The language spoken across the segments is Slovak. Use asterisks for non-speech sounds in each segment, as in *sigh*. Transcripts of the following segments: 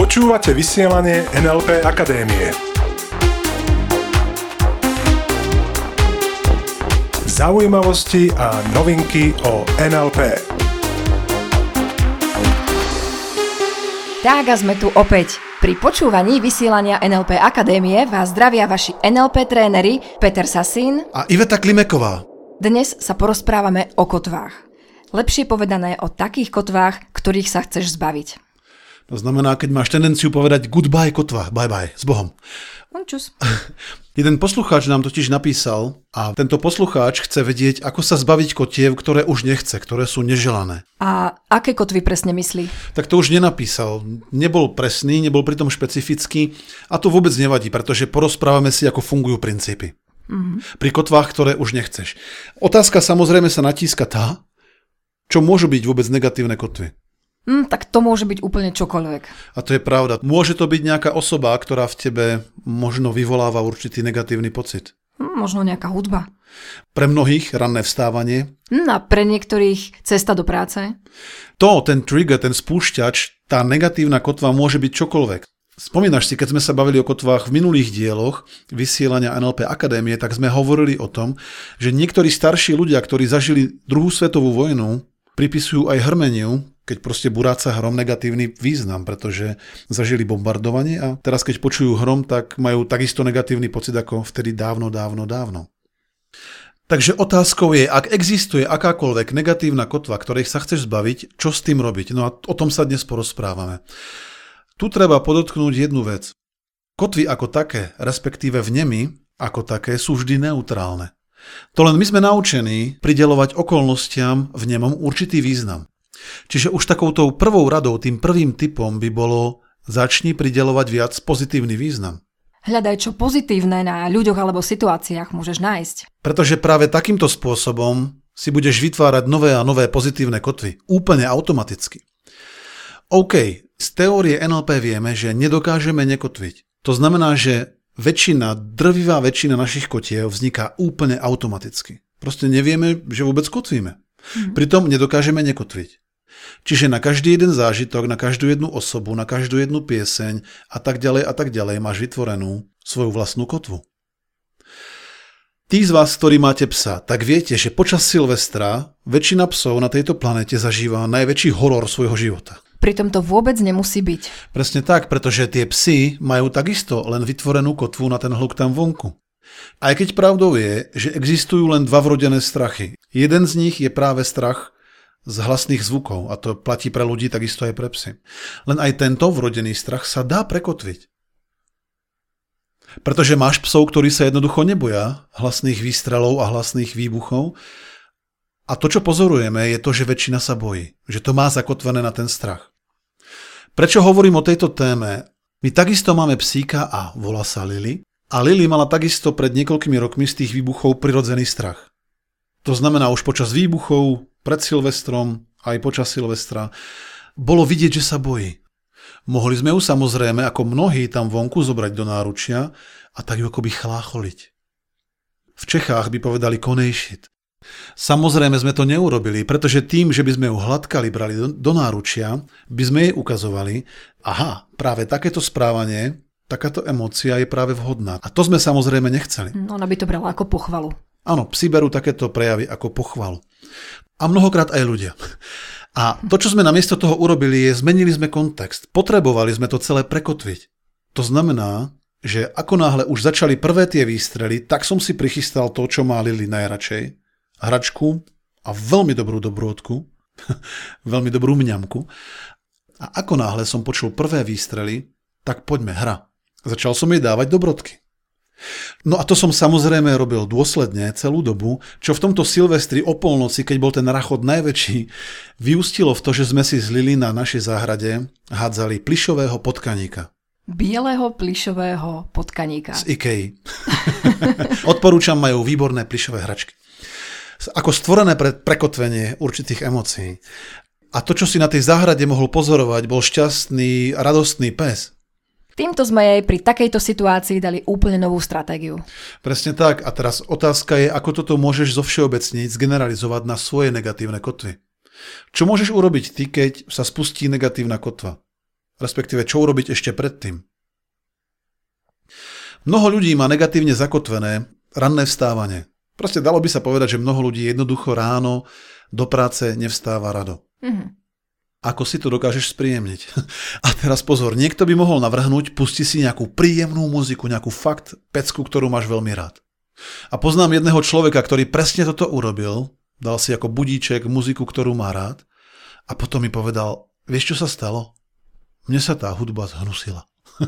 Počúvate vysielanie NLP Akadémie. Zaujímavosti a novinky o NLP. Tak a sme tu opäť. Pri počúvaní vysielania NLP Akadémie vás zdravia vaši NLP tréneri Peter Sasín a Iveta Klimeková. Dnes sa porozprávame o kotvách. Lepšie povedané o takých kotvách, ktorých sa chceš zbaviť. To znamená, keď máš tendenciu povedať goodbye kotva, bye bye, s Bohom. Čus. *laughs* Jeden poslucháč nám totiž napísal a tento poslucháč chce vedieť, ako sa zbaviť kotiev, ktoré už nechce, ktoré sú neželané. A aké kotvy presne myslí? Tak to už nenapísal. Nebol presný, nebol pritom špecifický a to vôbec nevadí, pretože porozprávame si, ako fungujú princípy. Mm-hmm. Pri kotvách, ktoré už nechceš. Otázka samozrejme sa natíska tá, čo môžu byť vôbec negatívne kotvy. Mm, tak to môže byť úplne čokoľvek. A to je pravda. Môže to byť nejaká osoba, ktorá v tebe možno vyvoláva určitý negatívny pocit. Mm, možno nejaká hudba. Pre mnohých ranné vstávanie. Mm, a pre niektorých cesta do práce. To, ten trigger, ten spúšťač, tá negatívna kotva môže byť čokoľvek. Spomínaš si, keď sme sa bavili o kotvách v minulých dieloch vysielania NLP Akadémie, tak sme hovorili o tom, že niektorí starší ľudia, ktorí zažili druhú svetovú vojnu, pripisujú aj hrmeniu, keď proste buráca hrom negatívny význam, pretože zažili bombardovanie a teraz keď počujú hrom, tak majú takisto negatívny pocit ako vtedy dávno, dávno, dávno. Takže otázkou je, ak existuje akákoľvek negatívna kotva, ktorej sa chceš zbaviť, čo s tým robiť? No a o tom sa dnes porozprávame. Tu treba podotknúť jednu vec. Kotvy ako také, respektíve vnemy ako také, sú vždy neutrálne. To len my sme naučení pridelovať okolnostiam v nemom určitý význam. Čiže už takoutou prvou radou, tým prvým typom by bolo začni pridelovať viac pozitívny význam. Hľadaj, čo pozitívne na ľuďoch alebo situáciách môžeš nájsť. Pretože práve takýmto spôsobom si budeš vytvárať nové a nové pozitívne kotvy. Úplne automaticky. OK, z teórie NLP vieme, že nedokážeme nekotviť. To znamená, že väčšina, drvivá väčšina našich kotiev vzniká úplne automaticky. Proste nevieme, že vôbec kotvíme. Mm. Pritom nedokážeme nekotviť. Čiže na každý jeden zážitok, na každú jednu osobu, na každú jednu pieseň a tak ďalej a tak ďalej máš vytvorenú svoju vlastnú kotvu. Tí z vás, ktorí máte psa, tak viete, že počas Silvestra väčšina psov na tejto planete zažíva najväčší horor svojho života. Pritom to vôbec nemusí byť. Presne tak, pretože tie psy majú takisto len vytvorenú kotvu na ten hluk tam vonku. Aj keď pravdou je, že existujú len dva vrodené strachy. Jeden z nich je práve strach z hlasných zvukov a to platí pre ľudí, takisto aj pre psy. Len aj tento vrodený strach sa dá prekotviť. Pretože máš psov, ktorí sa jednoducho neboja hlasných výstrelov a hlasných výbuchov a to, čo pozorujeme, je to, že väčšina sa bojí, že to má zakotvené na ten strach. Prečo hovorím o tejto téme? My takisto máme psíka a volá sa Lily a Lily mala takisto pred niekoľkými rokmi z tých výbuchov prirodzený strach. To znamená už počas výbuchov pred Silvestrom, aj počas Silvestra, bolo vidieť, že sa bojí. Mohli sme ju samozrejme, ako mnohí tam vonku, zobrať do náručia a tak ju akoby chlácholiť. V Čechách by povedali konejšit. Samozrejme sme to neurobili, pretože tým, že by sme ju hladkali, brali do, do náručia, by sme jej ukazovali, aha, práve takéto správanie, takáto emócia je práve vhodná. A to sme samozrejme nechceli. No, ona by to brala ako pochvalu. Áno, psi berú takéto prejavy ako pochvalu a mnohokrát aj ľudia. A to, čo sme namiesto toho urobili, je zmenili sme kontext. Potrebovali sme to celé prekotviť. To znamená, že ako náhle už začali prvé tie výstrely, tak som si prichystal to, čo má Lily najradšej. Hračku a veľmi dobrú dobrôdku. *laughs* veľmi dobrú mňamku. A ako náhle som počul prvé výstrely, tak poďme, hra. Začal som jej dávať dobrodky. No a to som samozrejme robil dôsledne celú dobu, čo v tomto Silvestri o polnoci, keď bol ten rachod najväčší, vyústilo v to, že sme si zlili na našej záhrade hádzali plišového potkaníka. Bieleho plišového potkaníka. Z Ikei. *laughs* Odporúčam, majú výborné plišové hračky. Ako stvorené pre prekotvenie určitých emócií. A to, čo si na tej záhrade mohol pozorovať, bol šťastný, radostný pes. Týmto sme jej pri takejto situácii dali úplne novú stratégiu. Presne tak. A teraz otázka je, ako toto môžeš zo všeobecniť, zgeneralizovať na svoje negatívne kotvy. Čo môžeš urobiť ty, keď sa spustí negatívna kotva? Respektíve, čo urobiť ešte predtým? Mnoho ľudí má negatívne zakotvené ranné vstávanie. Proste dalo by sa povedať, že mnoho ľudí jednoducho ráno do práce nevstáva rado. Mm-hmm. Ako si to dokážeš spríjemniť? *laughs* A teraz pozor, niekto by mohol navrhnúť, pusti si nejakú príjemnú muziku, nejakú fakt pecku, ktorú máš veľmi rád. A poznám jedného človeka, ktorý presne toto urobil, dal si ako budíček muziku, ktorú má rád a potom mi povedal, vieš čo sa stalo? Mne sa tá hudba zhnusila. *laughs*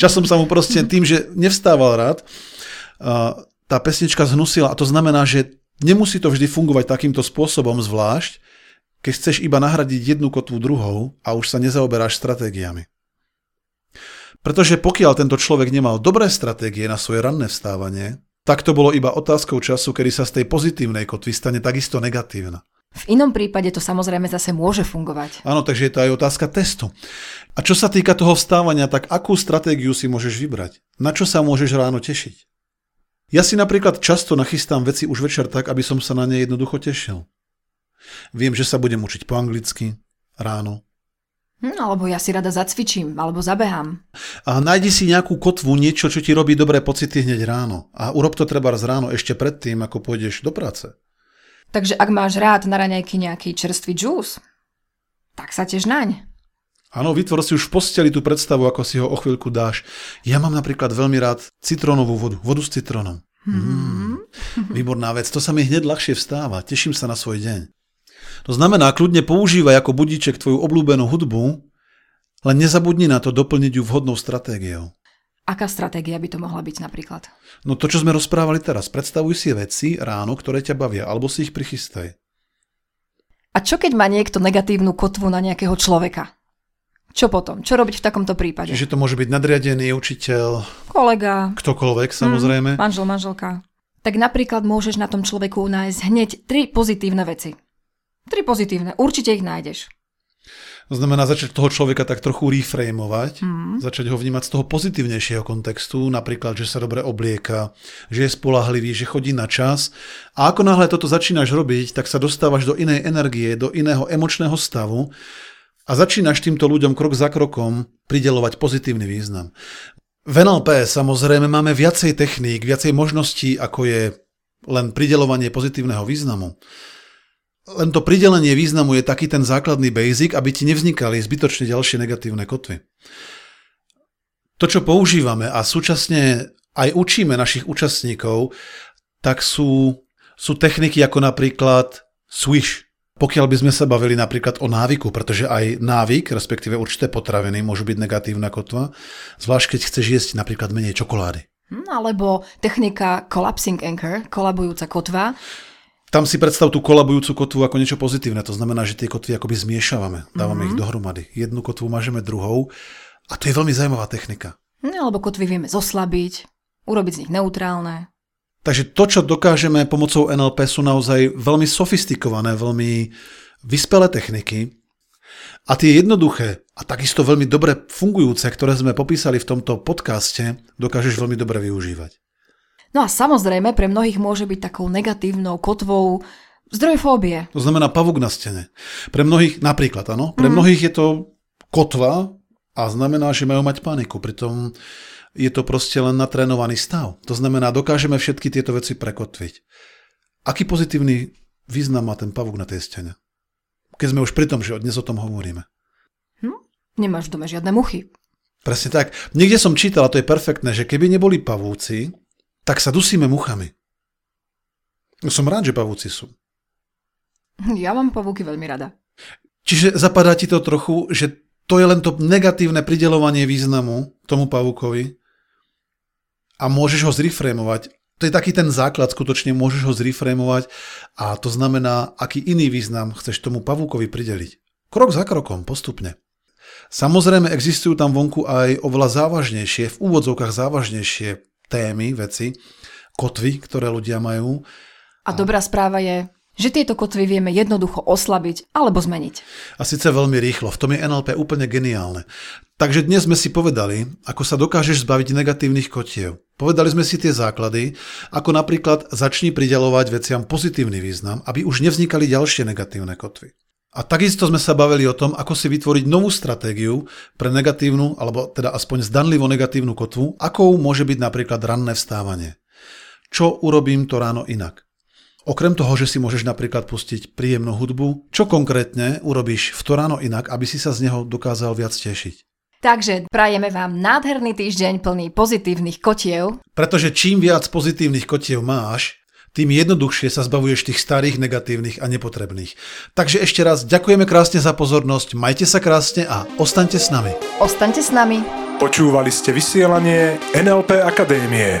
Časom sa mu proste *laughs* tým, že nevstával rád, tá pesnička zhnusila a to znamená, že nemusí to vždy fungovať takýmto spôsobom zvlášť, keď chceš iba nahradiť jednu kotvu druhou a už sa nezaoberáš stratégiami. Pretože pokiaľ tento človek nemal dobré stratégie na svoje ranné vstávanie, tak to bolo iba otázkou času, kedy sa z tej pozitívnej kotvy stane takisto negatívna. V inom prípade to samozrejme zase môže fungovať. Áno, takže je to aj otázka testu. A čo sa týka toho vstávania, tak akú stratégiu si môžeš vybrať? Na čo sa môžeš ráno tešiť? Ja si napríklad často nachystám veci už večer tak, aby som sa na ne jednoducho tešil. Viem, že sa budem učiť po anglicky ráno. Hm, alebo ja si rada zacvičím, alebo zabehám. A nájdi si nejakú kotvu, niečo, čo ti robí dobré pocity hneď ráno. A urob to treba z ráno ešte predtým, ako pôjdeš do práce. Takže ak máš rád na raňajky nejaký čerstvý džús, tak sa tiež naň. Áno, vytvor si už v posteli tú predstavu, ako si ho o chvíľku dáš. Ja mám napríklad veľmi rád citrónovú vodu, vodu s citrónom. Mm. Výborná vec, to sa mi hneď ľahšie vstáva, teším sa na svoj deň. To znamená, kľudne používaj ako budíček tvoju obľúbenú hudbu, len nezabudni na to doplniť ju vhodnou stratégiou. Aká stratégia by to mohla byť napríklad? No to, čo sme rozprávali teraz. Predstavuj si veci ráno, ktoré ťa bavia, alebo si ich prichystaj. A čo keď má niekto negatívnu kotvu na nejakého človeka? Čo potom? Čo robiť v takomto prípade? Čiže to môže byť nadriadený učiteľ, kolega, ktokoľvek samozrejme. Mm, manžel, manželka. Tak napríklad môžeš na tom človeku nájsť hneď tri pozitívne veci. Tri pozitívne, určite ich nájdeš. To znamená začať toho človeka tak trochu reframovať, mm. začať ho vnímať z toho pozitívnejšieho kontextu, napríklad, že sa dobre oblieka, že je spolahlivý, že chodí na čas. A ako náhle toto začínaš robiť, tak sa dostávaš do inej energie, do iného emočného stavu a začínaš týmto ľuďom krok za krokom pridelovať pozitívny význam. V NLP samozrejme máme viacej techník, viacej možností, ako je len pridelovanie pozitívneho významu. Len to pridelenie významu je taký ten základný basic, aby ti nevznikali zbytočne ďalšie negatívne kotvy. To, čo používame a súčasne aj učíme našich účastníkov, tak sú, sú techniky ako napríklad swish. Pokiaľ by sme sa bavili napríklad o návyku, pretože aj návyk, respektíve určité potraviny môžu byť negatívna kotva, zvlášť keď chceš jesť napríklad menej čokolády. Hm, alebo technika collapsing anchor, kolabujúca kotva, tam si predstav tú kolabujúcu kotvu ako niečo pozitívne. To znamená, že tie kotvy akoby zmiešavame, dávame mm-hmm. ich dohromady. Jednu kotvu mažeme druhou a to je veľmi zaujímavá technika. No, alebo kotvy vieme zoslabiť, urobiť z nich neutrálne. Takže to, čo dokážeme pomocou NLP, sú naozaj veľmi sofistikované, veľmi vyspelé techniky. A tie jednoduché a takisto veľmi dobre fungujúce, ktoré sme popísali v tomto podcaste, dokážeš veľmi dobre využívať. No a samozrejme, pre mnohých môže byť takou negatívnou kotvou zdroj fóbie. To znamená pavúk na stene. Pre mnohých, napríklad, áno, pre mm. mnohých je to kotva a znamená, že majú mať paniku. Pritom je to proste len natrénovaný stav. To znamená, dokážeme všetky tieto veci prekotviť. Aký pozitívny význam má ten pavúk na tej stene? Keď sme už pri tom, že dnes o tom hovoríme. Hm? Nemáš v dome žiadne muchy. Presne tak. Niekde som čítal, a to je perfektné, že keby neboli pavúci, tak sa dusíme muchami. Som rád, že pavúci sú. Ja mám pavúky veľmi rada. Čiže zapadá ti to trochu, že to je len to negatívne pridelovanie významu tomu pavúkovi a môžeš ho zreframovať. To je taký ten základ, skutočne môžeš ho zreframovať a to znamená, aký iný význam chceš tomu pavúkovi prideliť. Krok za krokom, postupne. Samozrejme existujú tam vonku aj oveľa závažnejšie, v úvodzovkách závažnejšie témy, veci, kotvy, ktoré ľudia majú. A dobrá správa je, že tieto kotvy vieme jednoducho oslabiť alebo zmeniť. A síce veľmi rýchlo, v tom je NLP úplne geniálne. Takže dnes sme si povedali, ako sa dokážeš zbaviť negatívnych kotiev. Povedali sme si tie základy, ako napríklad začni pridelovať veciam pozitívny význam, aby už nevznikali ďalšie negatívne kotvy. A takisto sme sa bavili o tom, ako si vytvoriť novú stratégiu pre negatívnu, alebo teda aspoň zdanlivo negatívnu kotvu, akou môže byť napríklad ranné vstávanie. Čo urobím to ráno inak? Okrem toho, že si môžeš napríklad pustiť príjemnú hudbu, čo konkrétne urobíš v to ráno inak, aby si sa z neho dokázal viac tešiť? Takže prajeme vám nádherný týždeň plný pozitívnych kotiev. Pretože čím viac pozitívnych kotiev máš, tým jednoduchšie sa zbavuješ tých starých, negatívnych a nepotrebných. Takže ešte raz ďakujeme krásne za pozornosť, majte sa krásne a ostaňte s nami. Ostaňte s nami. Počúvali ste vysielanie NLP Akadémie.